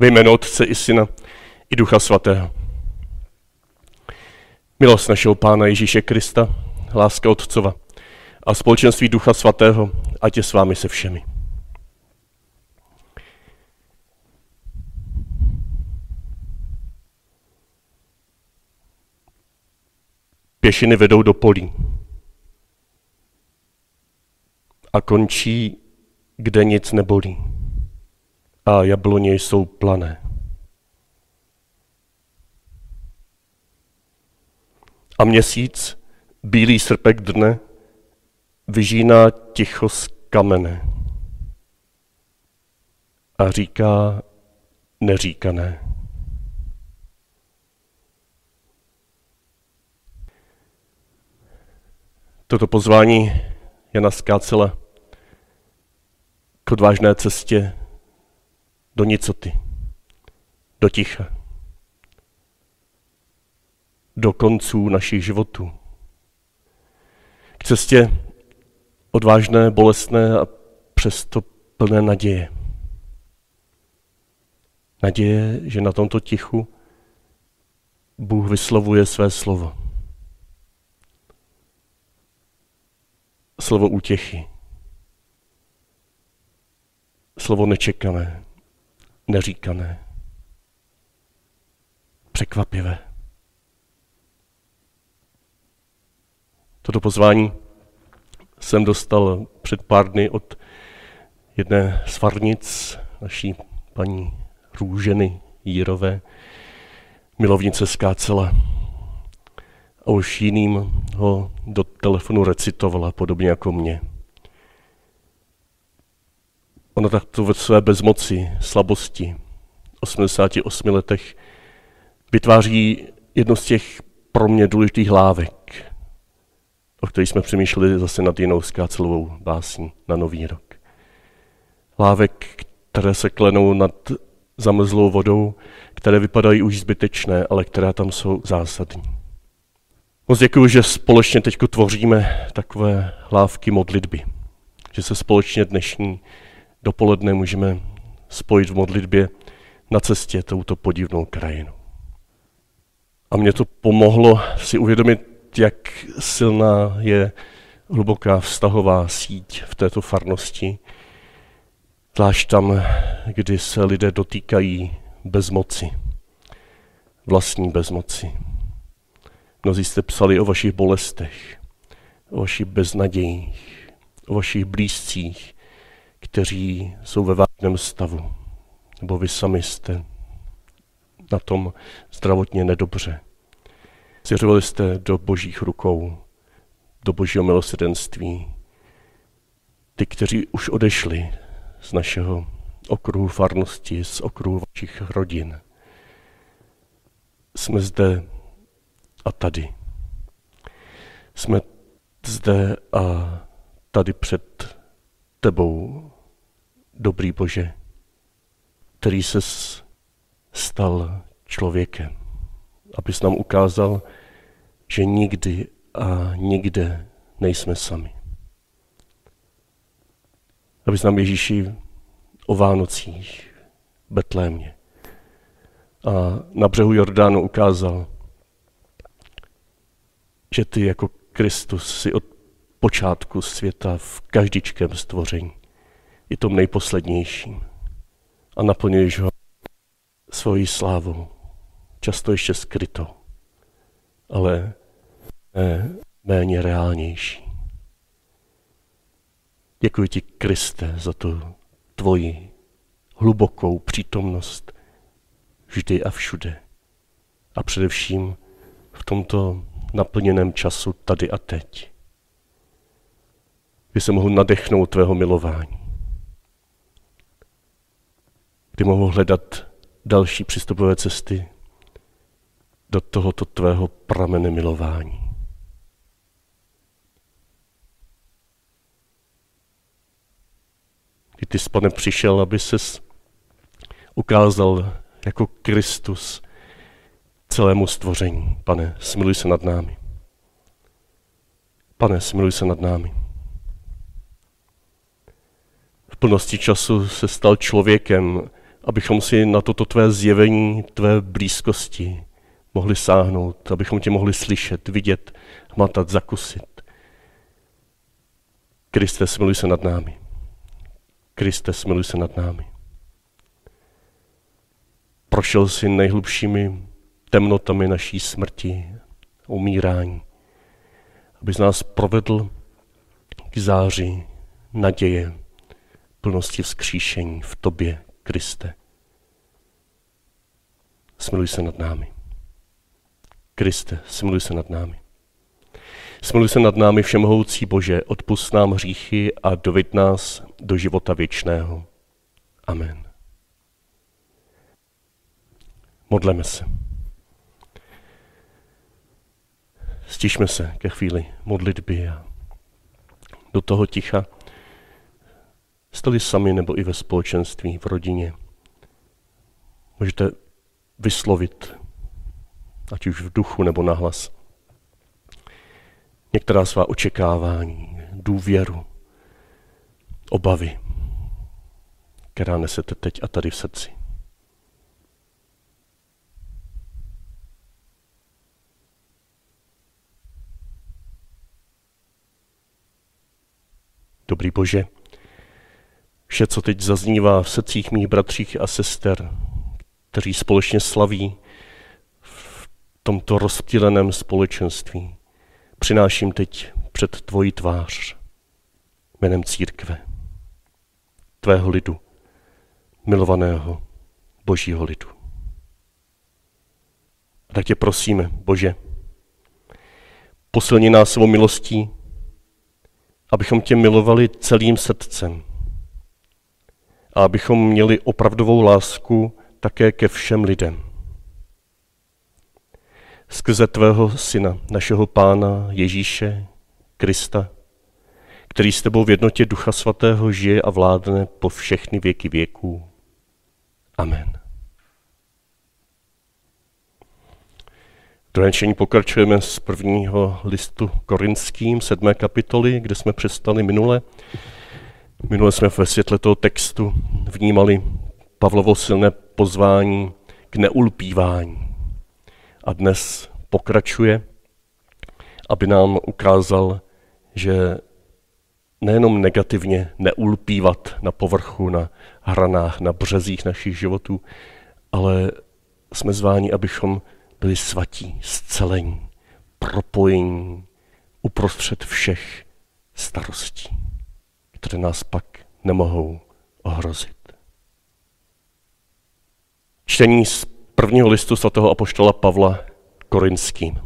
Ve jménu Otce i Syna i Ducha Svatého. Milost našeho Pána Ježíše Krista, láska Otcova a společenství Ducha Svatého, ať je s vámi se všemi. Pěšiny vedou do polí a končí, kde nic nebolí a jabloně jsou plané. A měsíc, bílý srpek dne, vyžíná ticho z kamene a říká neříkané. Toto pozvání Jana Skácela k odvážné cestě do nicoty, do ticha, do konců našich životů. K cestě odvážné, bolestné a přesto plné naděje. Naděje, že na tomto tichu Bůh vyslovuje své slovo. Slovo útěchy. Slovo nečekané neříkané. Překvapivé. Toto pozvání jsem dostal před pár dny od jedné z farnic naší paní Růženy Jírové, milovnice Skácela. A už jiným ho do telefonu recitovala, podobně jako mě. Ona takto ve své bezmoci, slabosti, 88 letech, vytváří jedno z těch pro mě důležitých hlávek, o kterých jsme přemýšleli zase nad jinou skácelovou básní na Nový rok. Lávek, které se klenou nad zamrzlou vodou, které vypadají už zbytečné, ale které tam jsou zásadní. Moc děkuji, že společně teď tvoříme takové lávky modlitby, že se společně dnešní dopoledne můžeme spojit v modlitbě na cestě touto podivnou krajinu. A mě to pomohlo si uvědomit, jak silná je hluboká vztahová síť v této farnosti, zvlášť tam, kdy se lidé dotýkají bezmoci, vlastní bezmoci. Mnozí jste psali o vašich bolestech, o vašich beznadějích, o vašich blízcích, kteří jsou ve vážném stavu, nebo vy sami jste na tom zdravotně nedobře. Svěřovali jste do božích rukou, do božího milosrdenství. Ty, kteří už odešli z našeho okruhu farnosti, z okruhu vašich rodin. Jsme zde a tady. Jsme zde a tady před tebou, dobrý Bože, který se stal člověkem, abys nám ukázal, že nikdy a nikde nejsme sami. Abys nám Ježíši o Vánocích Betlémě a na břehu Jordánu ukázal, že ty jako Kristus si od počátku světa v každičkém stvoření, i tom nejposlednějším. A naplňuješ ho svojí slávou, často ještě skrytou, ale ne méně reálnější. Děkuji ti, Kriste, za tu tvoji hlubokou přítomnost vždy a všude. A především v tomto naplněném času tady a teď kdy se mohl nadechnout tvého milování. Kdy mohu hledat další přístupové cesty do tohoto tvého pramene milování. Kdy ty, pane, přišel, aby ses ukázal jako Kristus celému stvoření. Pane, smiluj se nad námi. Pane, smiluj se nad námi plnosti času se stal člověkem abychom si na toto tvé zjevení, tvé blízkosti mohli sáhnout, abychom tě mohli slyšet, vidět, hmatat, zakusit. Kriste, smiluj se nad námi. Kriste, smiluj se nad námi. Prošel si nejhlubšími temnotami naší smrti, umírání, aby z nás provedl k záři naděje, plnosti vzkříšení v tobě, Kriste. Smiluj se nad námi. Kriste, smiluj se nad námi. Smiluj se nad námi, všemohoucí Bože, odpust nám hříchy a dovid nás do života věčného. Amen. Modleme se. Stišme se ke chvíli modlitby a do toho ticha stali sami nebo i ve společenství, v rodině. Můžete vyslovit, ať už v duchu nebo na hlas, některá svá očekávání, důvěru, obavy, která nesete teď a tady v srdci. Dobrý Bože, vše, co teď zaznívá v srdcích mých bratřích a sester, kteří společně slaví v tomto rozptýleném společenství, přináším teď před tvoji tvář jménem církve, tvého lidu, milovaného božího lidu. A tak tě prosíme, Bože, posilni nás svou milostí, abychom tě milovali celým srdcem a abychom měli opravdovou lásku také ke všem lidem. Skrze tvého syna, našeho pána Ježíše Krista, který s tebou v jednotě Ducha Svatého žije a vládne po všechny věky věků. Amen. druhém čtení pokračujeme z prvního listu korinským, sedmé kapitoly, kde jsme přestali minule. Minule jsme ve světle toho textu vnímali Pavlovo silné pozvání k neulpívání. A dnes pokračuje, aby nám ukázal, že nejenom negativně neulpívat na povrchu, na hranách, na březích našich životů, ale jsme zváni, abychom byli svatí, zcelení, propojení uprostřed všech starostí, které nás pak nemohou ohrozit. Čtení z prvního listu svatého apoštola Pavla Korinským.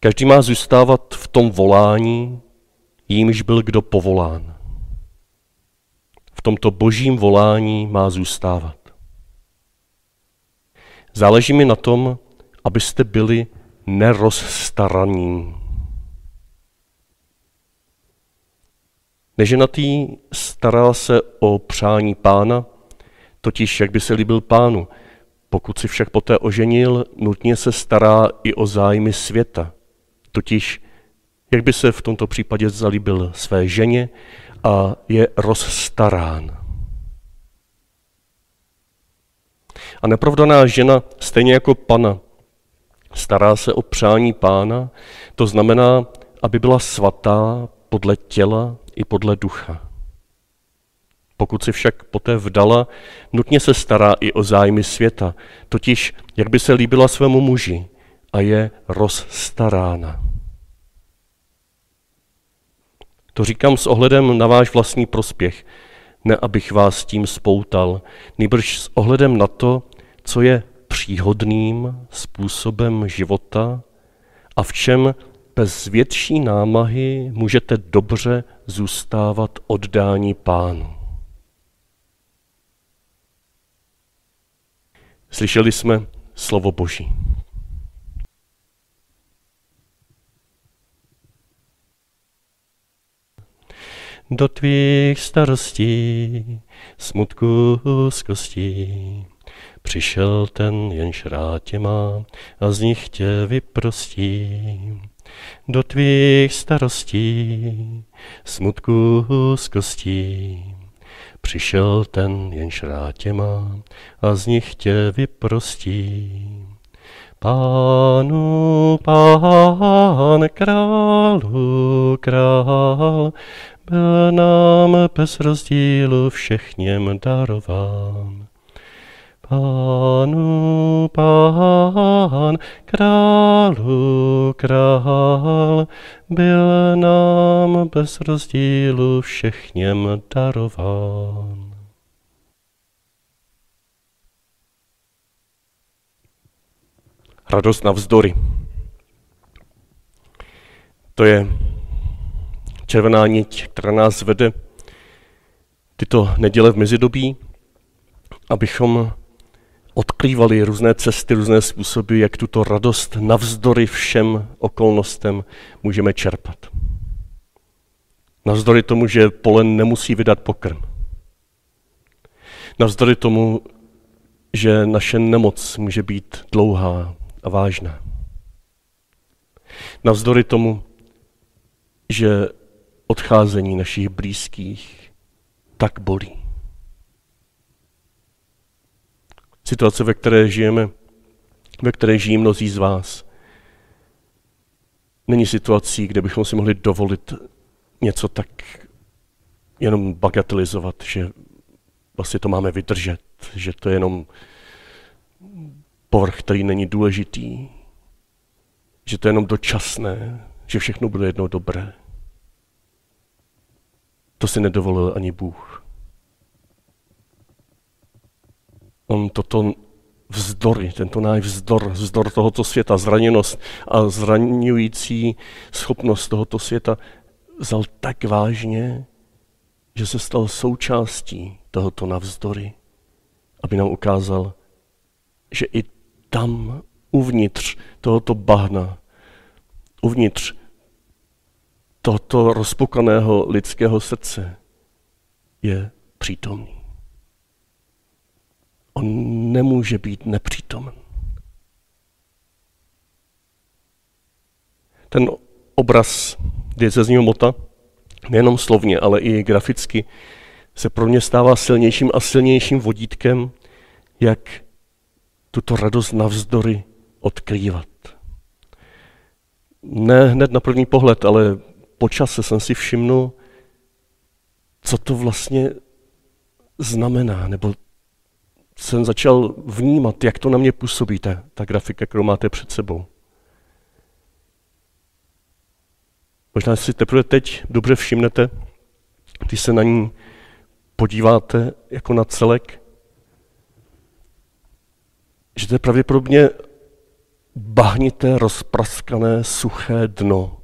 Každý má zůstávat v tom volání, jímž byl kdo povolán. V tomto božím volání má zůstávat. Záleží mi na tom, abyste byli nerozstaraní. Neženatý stará se o přání pána, totiž jak by se líbil pánu. Pokud si však poté oženil, nutně se stará i o zájmy světa, totiž jak by se v tomto případě zalíbil své ženě a je rozstarán. A neprovdaná žena, stejně jako pana, stará se o přání pána, to znamená, aby byla svatá podle těla i podle ducha. Pokud si však poté vdala, nutně se stará i o zájmy světa, totiž jak by se líbila svému muži a je rozstarána. To říkám s ohledem na váš vlastní prospěch, ne abych vás tím spoutal, nýbrž s ohledem na to, co je příhodným způsobem života a v čem bez větší námahy můžete dobře zůstávat oddání pánu. Slyšeli jsme slovo Boží. Do tvých starostí, smutku, úzkostí, Přišel ten, jenž rád tě má a z nich tě vyprostí. Do tvých starostí, smutku, úzkostí, Přišel ten, jenž rád tě má a z nich tě vyprostí. Pánu, pán, králu, král, byl nám bez rozdílu všechněm darován. Pánu, pán, králu, král, byl nám bez rozdílu všechněm darován. Radost na vzdory. To je červená niť, která nás vede tyto neděle v mezidobí, abychom odkrývali různé cesty, různé způsoby, jak tuto radost navzdory všem okolnostem můžeme čerpat. Navzdory tomu, že polen nemusí vydat pokrm. Navzdory tomu, že naše nemoc může být dlouhá a vážná. Navzdory tomu, že odcházení našich blízkých tak bolí. Situace, ve které žijeme, ve které žijí mnozí z vás, není situací, kde bychom si mohli dovolit něco tak jenom bagatelizovat, že vlastně to máme vydržet, že to je jenom povrch, který není důležitý, že to je jenom dočasné, že všechno bude jednou dobré. To si nedovolil ani Bůh. On toto vzdory, tento náš vzdor, vzdor tohoto světa, zraněnost a zraňující schopnost tohoto světa vzal tak vážně, že se stal součástí tohoto navzdory, aby nám ukázal, že i tam uvnitř tohoto bahna, uvnitř tohoto rozpokaného lidského srdce je přítomný. On nemůže být nepřítomen. Ten obraz diecezního mota, nejenom slovně, ale i graficky, se pro mě stává silnějším a silnějším vodítkem, jak tuto radost navzdory odkrývat. Ne hned na první pohled, ale po čase jsem si všimnul, co to vlastně znamená, nebo jsem začal vnímat, jak to na mě působí, ta, ta grafika, kterou máte před sebou. Možná si teprve teď dobře všimnete, když se na ní podíváte jako na celek, že to je pravděpodobně bahnité, rozpraskané, suché dno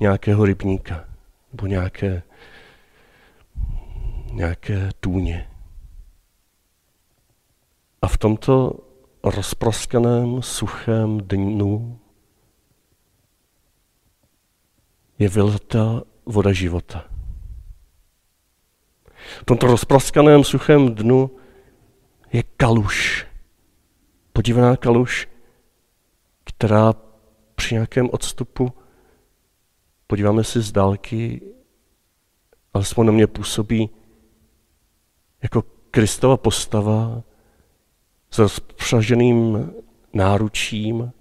nějakého rybníka nebo nějaké, nějaké tůně. A v tomto rozpraskaném, suchém dnu je vyleta voda života. V tomto rozpraskaném, suchém dnu je kaluš. Podívaná kaluš, která při nějakém odstupu, podíváme si z dálky, alespoň na mě působí jako Kristova postava, s rozpřaženým náručím,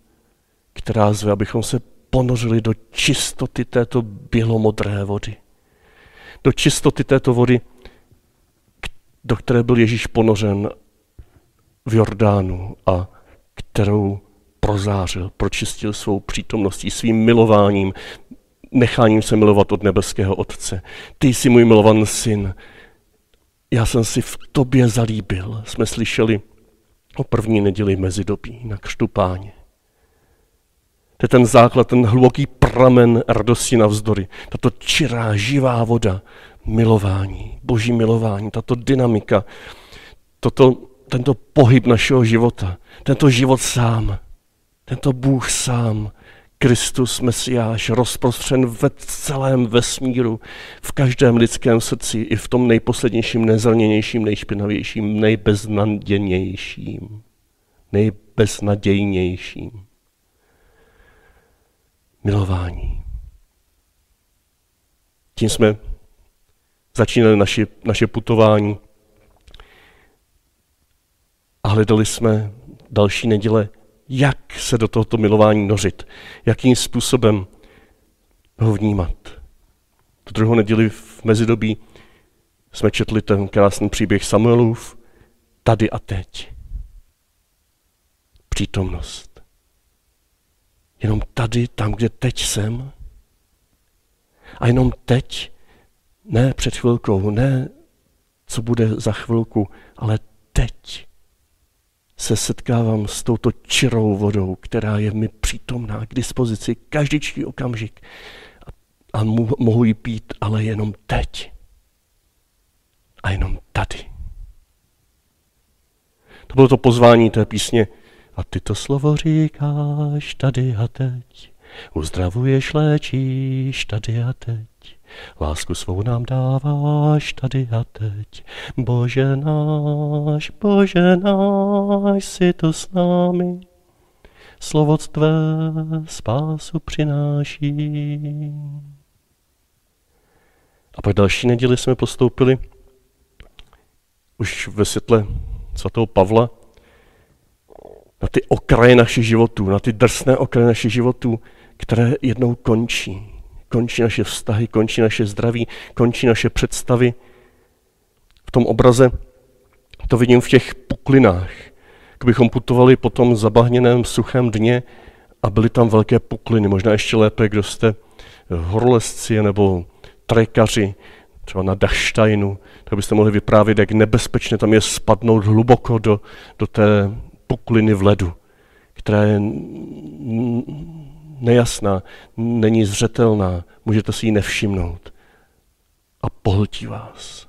která zve, abychom se ponořili do čistoty této bělomodré vody. Do čistoty této vody, do které byl Ježíš ponořen v Jordánu a kterou prozářil, pročistil svou přítomností, svým milováním, necháním se milovat od nebeského Otce. Ty jsi můj milovaný syn, já jsem si v tobě zalíbil. Jsme slyšeli o první neděli mezidobí na křtu páně. To je ten základ, ten hluboký pramen radosti navzdory. Tato čirá, živá voda milování, boží milování, tato dynamika, toto, tento pohyb našeho života, tento život sám, tento Bůh sám, Kristus Mesiáš rozprostřen ve celém vesmíru, v každém lidském srdci, i v tom nejposlednějším, nezraněnějším, nejšpinavějším, nejbeznadějnějším, nejbeznadějnějším. Milování. Tím jsme začínali naše, naše putování a hledali jsme další neděle, jak se do tohoto milování nořit, jakým způsobem ho vnímat. Tu druhou neděli v mezidobí jsme četli ten krásný příběh Samuelův, tady a teď. Přítomnost. Jenom tady, tam, kde teď jsem. A jenom teď, ne před chvilkou, ne co bude za chvilku, ale teď se setkávám s touto čirou vodou, která je mi přítomná k dispozici každičký okamžik. A mohu ji pít, ale jenom teď. A jenom tady. To bylo to pozvání té písně. A ty to slovo říkáš tady a teď. Uzdravuješ, léčíš tady a teď. Lásku svou nám dáváš tady a teď. Bože náš, Bože náš, si to s námi. Slovo tvé spásu přináší. A pak další neděli jsme postoupili už ve světle svatého Pavla na ty okraje našich životů, na ty drsné okraje našich životů, které jednou končí. Končí naše vztahy, končí naše zdraví, končí naše představy. V tom obraze to vidím v těch puklinách. Kdybychom putovali po tom zabahněném suchém dně a byly tam velké pukliny, možná ještě lépe, kdo jste horolezci nebo trekaři, třeba na Dachsteinu, tak byste mohli vyprávět, jak nebezpečně tam je spadnout hluboko do, do té pukliny v ledu, která je nejasná, není zřetelná, můžete si ji nevšimnout a pohltí vás.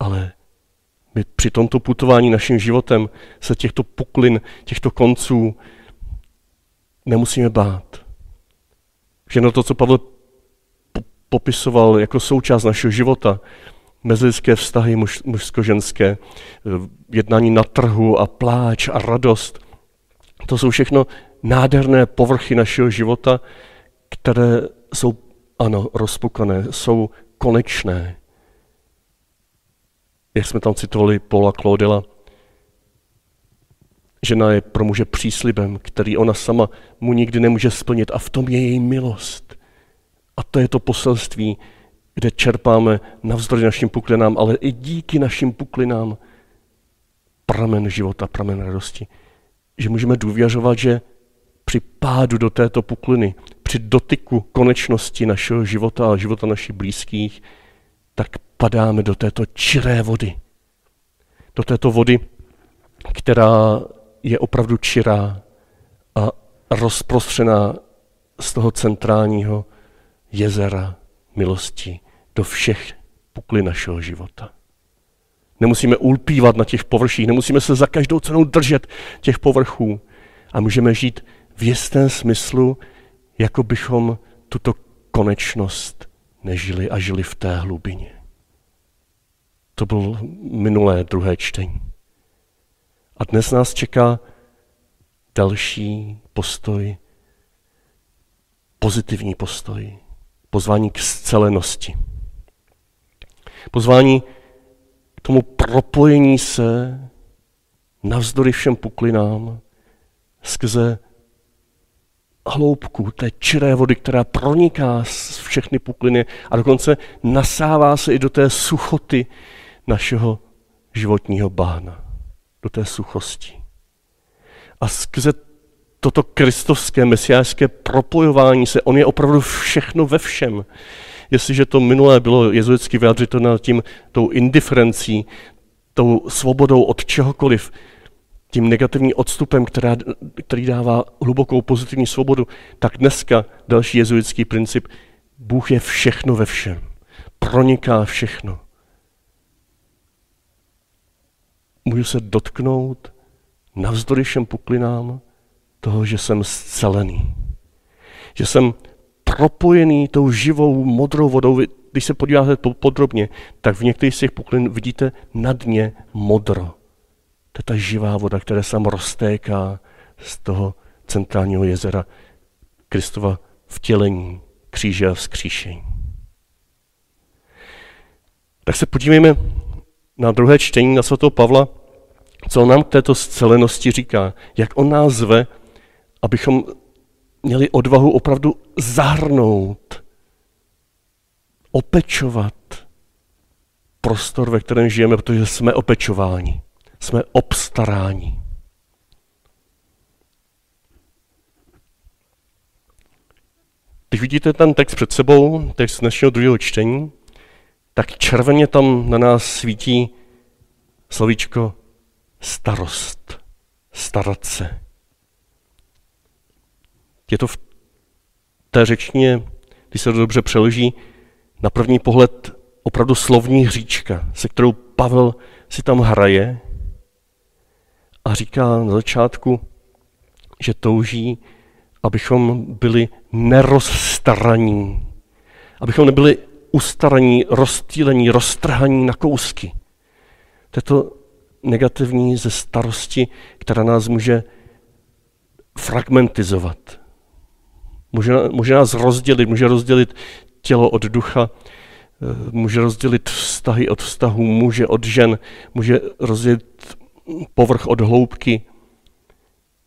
Ale my při tomto putování naším životem se těchto puklin, těchto konců nemusíme bát. Všechno to, co Pavel popisoval jako součást našeho života, mezilidské vztahy muž, mužsko-ženské, jednání na trhu a pláč a radost, to jsou všechno nádherné povrchy našeho života, které jsou, ano, rozpukané, jsou konečné. Jak jsme tam citovali Paula Claudela, žena je pro muže příslibem, který ona sama mu nikdy nemůže splnit a v tom je její milost. A to je to poselství, kde čerpáme navzdory našim puklinám, ale i díky našim puklinám pramen života, pramen radosti. Že můžeme důvěřovat, že při pádu do této pukliny, při dotyku konečnosti našeho života a života našich blízkých, tak padáme do této čiré vody. Do této vody, která je opravdu čirá a rozprostřená z toho centrálního jezera milosti do všech puklin našeho života. Nemusíme ulpívat na těch površích, nemusíme se za každou cenu držet těch povrchů a můžeme žít v jistém smyslu, jako bychom tuto konečnost nežili a žili v té hlubině. To byl minulé druhé čtení. A dnes nás čeká další postoj, pozitivní postoj, pozvání k scelenosti. Pozvání k tomu propojení se navzdory všem puklinám skrze hloubku té čiré vody, která proniká z všechny pukliny a dokonce nasává se i do té suchoty našeho životního bána, do té suchosti. A skrze toto kristovské, mesiářské propojování se, on je opravdu všechno ve všem. Jestliže to minulé bylo jezuitsky vyjadřitelné tím, tou indiferencí, tou svobodou od čehokoliv, tím negativním odstupem, která, který dává hlubokou pozitivní svobodu, tak dneska další jezuitský princip, Bůh je všechno ve všem. Proniká všechno. Můžu se dotknout navzdory všem puklinám toho, že jsem scelený. Že jsem propojený tou živou modrou vodou. Když se podíváte podrobně, tak v některých z těch puklin vidíte na dně modro. To je ta živá voda, která se roztéká z toho centrálního jezera Kristova vtělení, kříže a vzkříšení. Tak se podívejme na druhé čtení na svatého Pavla, co on nám k této scelenosti říká, jak on nás zve, abychom měli odvahu opravdu zahrnout, opečovat prostor, ve kterém žijeme, protože jsme opečováni, jsme obstaráni. Když vidíte ten text před sebou, text dnešního druhého čtení, tak červeně tam na nás svítí slovíčko starost, starat se. Je to v té řečtině, když se to dobře přeloží, na první pohled opravdu slovní hříčka, se kterou Pavel si tam hraje a říká na začátku, že touží, abychom byli nerozstaraní, abychom nebyli ustaraní, rozstýlení, roztrhaní na kousky. To je to negativní ze starosti, která nás může fragmentizovat. Může, může nás rozdělit, může rozdělit tělo od ducha, eh, může rozdělit vztahy od vztahů, muže od žen, může rozdělit povrch od hloubky,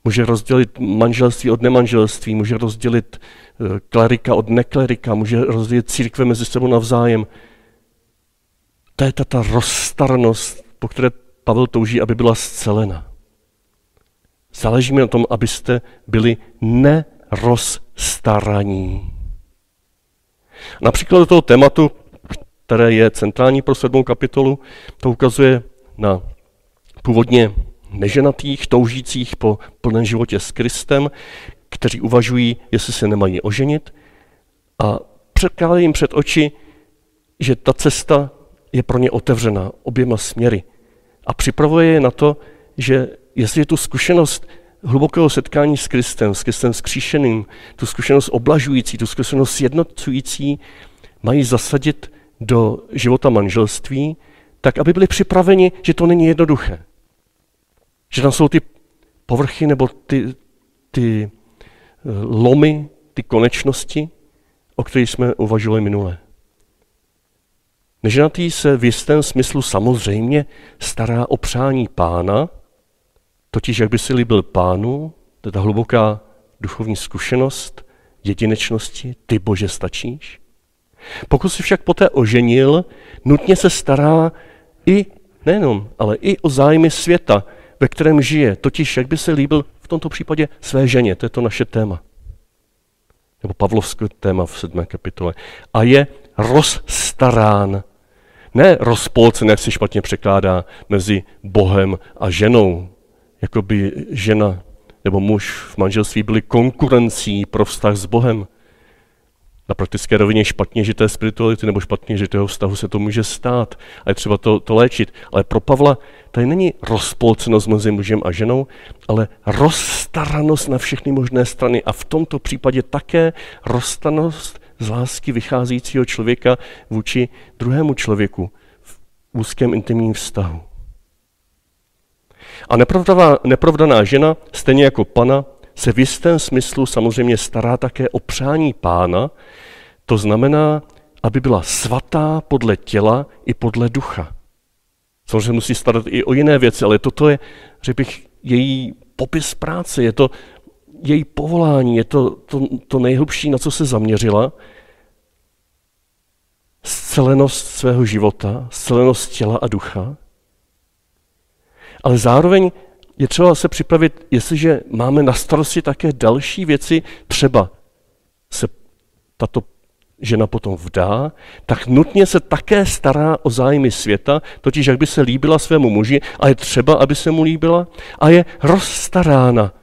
může rozdělit manželství od nemanželství, může rozdělit eh, klerika od neklerika, může rozdělit církve mezi sebou navzájem. To je ta, ta rozstarnost, po které Pavel touží, aby byla zcelena. Záleží mi na tom, abyste byli nerozstaraní. Například do toho tématu, které je centrální pro sedmou kapitolu, to ukazuje na původně neženatých, toužících po plném životě s Kristem, kteří uvažují, jestli se nemají oženit a předkládají jim před oči, že ta cesta je pro ně otevřena oběma směry a připravuje je na to, že jestli je tu zkušenost hlubokého setkání s Kristem, s Kristem skříšeným, tu zkušenost oblažující, tu zkušenost jednocující, mají zasadit do života manželství, tak aby byli připraveni, že to není jednoduché. Že tam jsou ty povrchy nebo ty, ty eh, lomy, ty konečnosti, o kterých jsme uvažovali minule. Neženatý se v jistém smyslu samozřejmě stará o přání pána, totiž jak by si líbil pánu, to je ta hluboká duchovní zkušenost, jedinečnosti, ty bože stačíš. Pokud si však poté oženil, nutně se stará i, nejenom, ale i o zájmy světa, ve kterém žije, totiž jak by se líbil v tomto případě své ženě, to je to naše téma. Nebo Pavlovské téma v sedmé kapitole. A je rozstarán ne rozpolcen, jak se špatně překládá, mezi Bohem a ženou. Jako by žena nebo muž v manželství byli konkurencí pro vztah s Bohem. Na praktické rovině špatně žité spirituality nebo špatně žitého vztahu se to může stát a je třeba to, to léčit. Ale pro Pavla tady není rozpolcenost mezi mužem a ženou, ale rozstaranost na všechny možné strany a v tomto případě také rozstanost z lásky vycházejícího člověka vůči druhému člověku v úzkém intimním vztahu. A nepravdaná žena, stejně jako pana, se v jistém smyslu samozřejmě stará také o přání pána, to znamená, aby byla svatá podle těla i podle ducha. Samozřejmě musí starat i o jiné věci, ale toto je, řekl bych, její popis práce, je to její povolání, je to, to, to nejhlubší, na co se zaměřila. Scelenost svého života, scelenost těla a ducha. Ale zároveň je třeba se připravit, jestliže máme na starosti také další věci, třeba se tato žena potom vdá, tak nutně se také stará o zájmy světa, totiž jak by se líbila svému muži a je třeba, aby se mu líbila a je rozstarána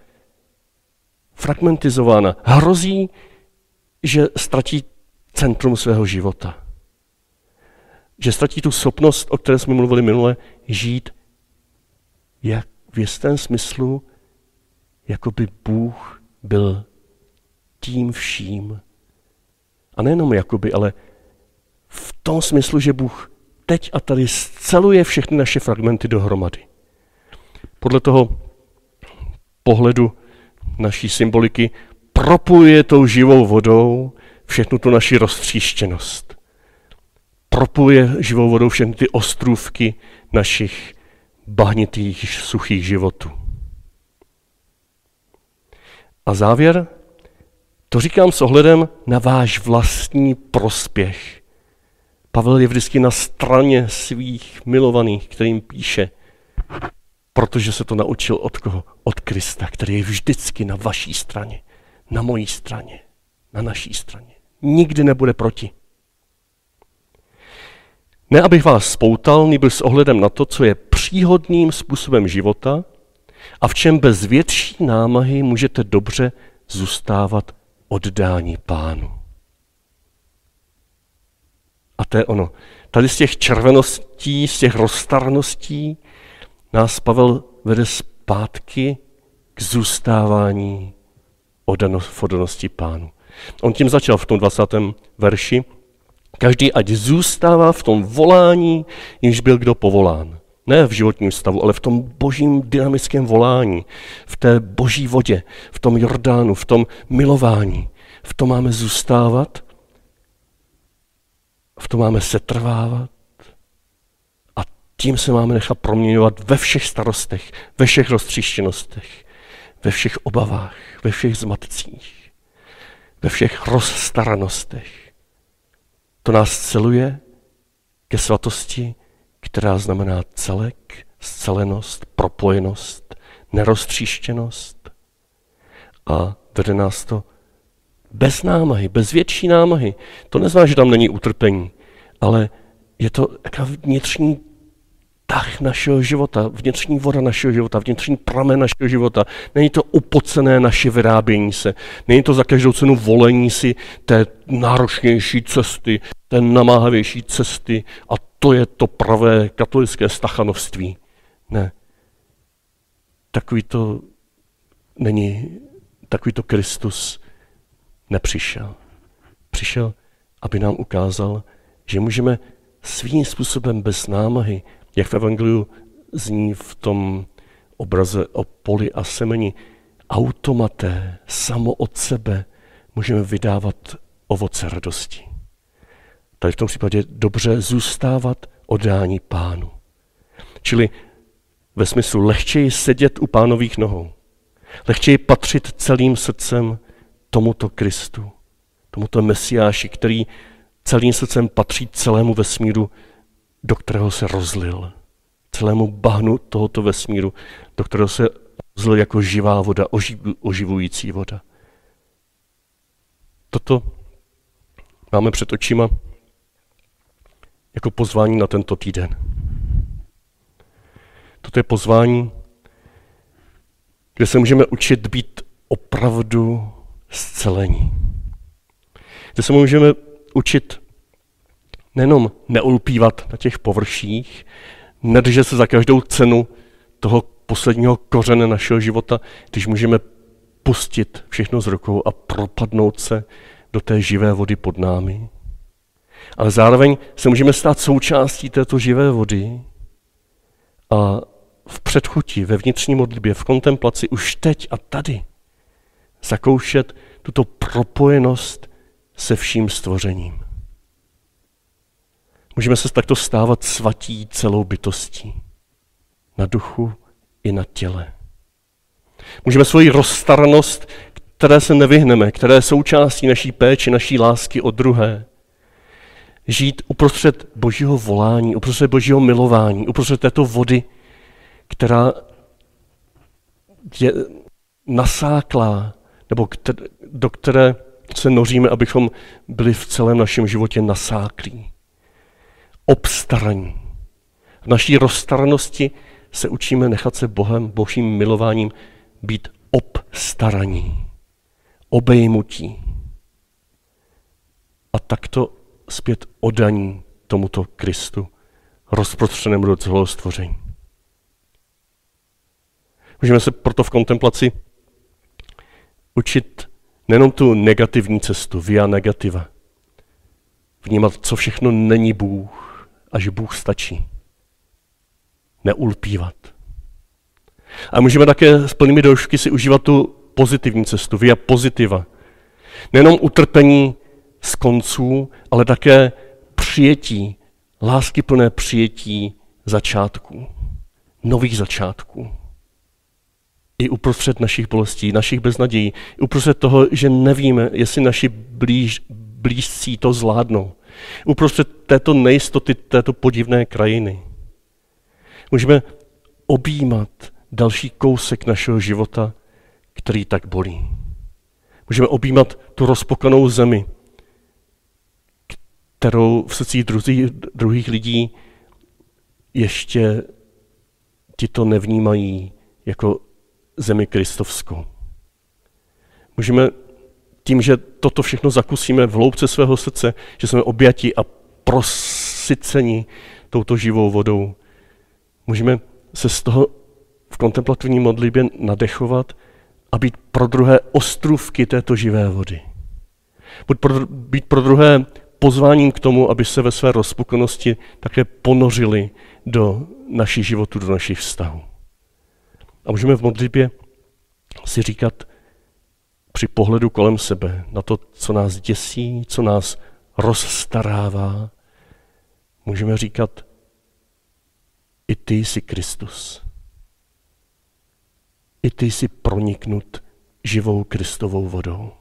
fragmentizována. Hrozí, že ztratí centrum svého života. Že ztratí tu schopnost, o které jsme mluvili minule, žít jak v jistém smyslu, jako by Bůh byl tím vším. A nejenom jakoby, ale v tom smyslu, že Bůh teď a tady sceluje všechny naše fragmenty dohromady. Podle toho pohledu naší symboliky propuje tou živou vodou všechnu tu naši roztříštěnost. propuje živou vodou všechny ty ostrůvky našich bahnitých, suchých životů. A závěr, to říkám s ohledem na váš vlastní prospěch. Pavel je vždycky na straně svých milovaných, kterým píše, protože se to naučil od koho? Od Krista, který je vždycky na vaší straně, na mojí straně, na naší straně. Nikdy nebude proti. Ne, abych vás spoutal, nebyl s ohledem na to, co je příhodným způsobem života a v čem bez větší námahy můžete dobře zůstávat oddání pánu. A to je ono. Tady z těch červeností, z těch roztarností nás Pavel vede zpátky k zůstávání v odanosti pánu. On tím začal v tom 20. verši. Každý ať zůstává v tom volání, jimž byl kdo povolán. Ne v životním stavu, ale v tom božím dynamickém volání, v té boží vodě, v tom Jordánu, v tom milování. V tom máme zůstávat, v tom máme setrvávat a tím se máme nechat proměňovat ve všech starostech, ve všech roztříštěnostech, ve všech obavách, ve všech zmatcích, ve všech rozstaranostech. To nás celuje ke svatosti, která znamená celek, scelenost, propojenost, neroztříštěnost a vede nás to bez námahy, bez větší námahy. To neznamená, že tam není utrpení, ale je to taková vnitřní tah našeho života, vnitřní voda našeho života, vnitřní pramen našeho života. Není to upocené naše vyrábění se. Není to za každou cenu volení si té náročnější cesty, té namáhavější cesty a to je to pravé katolické stachanovství. Ne. Takový to není, takový to Kristus nepřišel. Přišel, aby nám ukázal, že můžeme svým způsobem bez námahy, jak v Evangeliu zní v tom obraze o poli a semeni, automaté, samo od sebe, můžeme vydávat ovoce radosti. Tady v tom případě dobře zůstávat odání pánu. Čili ve smyslu lehčeji sedět u pánových nohou. Lehčeji patřit celým srdcem tomuto Kristu, tomuto Mesiáši, který celým srdcem patří celému vesmíru, do kterého se rozlil. Celému bahnu tohoto vesmíru, do kterého se rozlil jako živá voda, oživující voda. Toto máme před očima jako pozvání na tento týden. Toto je pozvání, kde se můžeme učit být opravdu zcelení. Kde se můžeme učit nejenom neulpívat na těch površích, nedržet se za každou cenu toho posledního kořene našeho života, když můžeme pustit všechno z rukou a propadnout se do té živé vody pod námi. Ale zároveň se můžeme stát součástí této živé vody a v předchutí, ve vnitřní modlitbě, v kontemplaci už teď a tady zakoušet tuto propojenost se vším stvořením. Můžeme se takto stávat svatí celou bytostí. Na duchu i na těle. Můžeme svoji rozstarnost, které se nevyhneme, které je součástí naší péče, naší lásky od druhé, žít uprostřed božího volání, uprostřed božího milování, uprostřed této vody, která je nasáklá, nebo do které se noříme, abychom byli v celém našem životě nasáklí. Obstaraní. V naší rozstaranosti se učíme nechat se Bohem, božím milováním být obstaraní, obejmutí. A takto zpět odaní tomuto Kristu, rozprostřenému do celého stvoření. Můžeme se proto v kontemplaci učit nejenom tu negativní cestu, via negativa, vnímat, co všechno není Bůh a že Bůh stačí. Neulpívat. A můžeme také s plnými doušky si užívat tu pozitivní cestu, via pozitiva. Nejenom utrpení z konců, ale také přijetí lásky plné přijetí začátků, nových začátků. I uprostřed našich bolestí, našich beznadějí, i uprostřed toho, že nevíme, jestli naši blíž, blízcí to zvládnou. Uprostřed této nejistoty, této podivné krajiny. Můžeme objímat další kousek našeho života, který tak bolí. Můžeme objímat tu rozpokanou zemi, kterou v srdcích druhých, druhých lidí ještě ti to nevnímají jako zemi kristovskou. Můžeme tím, že toto všechno zakusíme v hloubce svého srdce, že jsme objati a prosyceni touto živou vodou, můžeme se z toho v kontemplativní modlitbě nadechovat a být pro druhé ostrůvky této živé vody. Buď pro, být pro druhé pozváním k tomu, aby se ve své rozpukonosti také ponořili do našich životů, do našich vztahů. A můžeme v modlitbě si říkat při pohledu kolem sebe na to, co nás děsí, co nás rozstarává, můžeme říkat, i ty jsi Kristus. I ty jsi proniknut živou Kristovou vodou.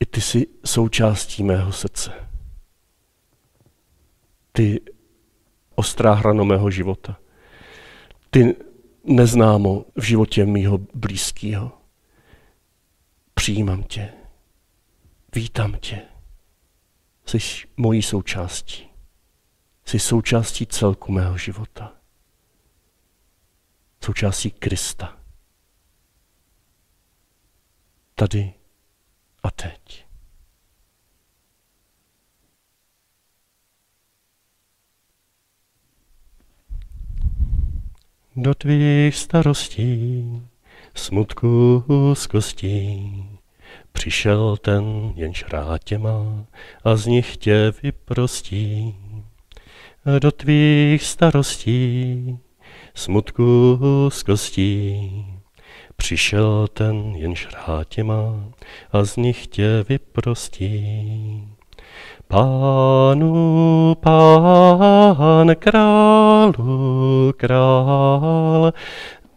I ty jsi součástí mého srdce. Ty ostrá hrano mého života. Ty neznámo v životě mýho blízkého. Přijímám tě. Vítám tě. Jsi mojí součástí. Jsi součástí celku mého života. Součástí Krista. Tady a teď. Do tvých starostí, smutku z přišel ten, jenž rád tě má a z nich tě vyprostí. Do tvých starostí, smutku z kostí, Přišel ten, jenž rád tě má a z nich tě vyprostí. Pánu, pán, králu, král,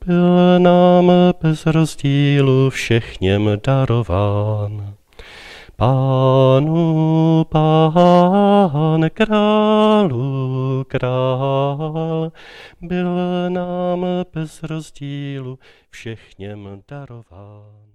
byl nám bez rozdílu všechněm darován. Pánu, pán, králu, král, byl nám bez rozdílu všechněm darován.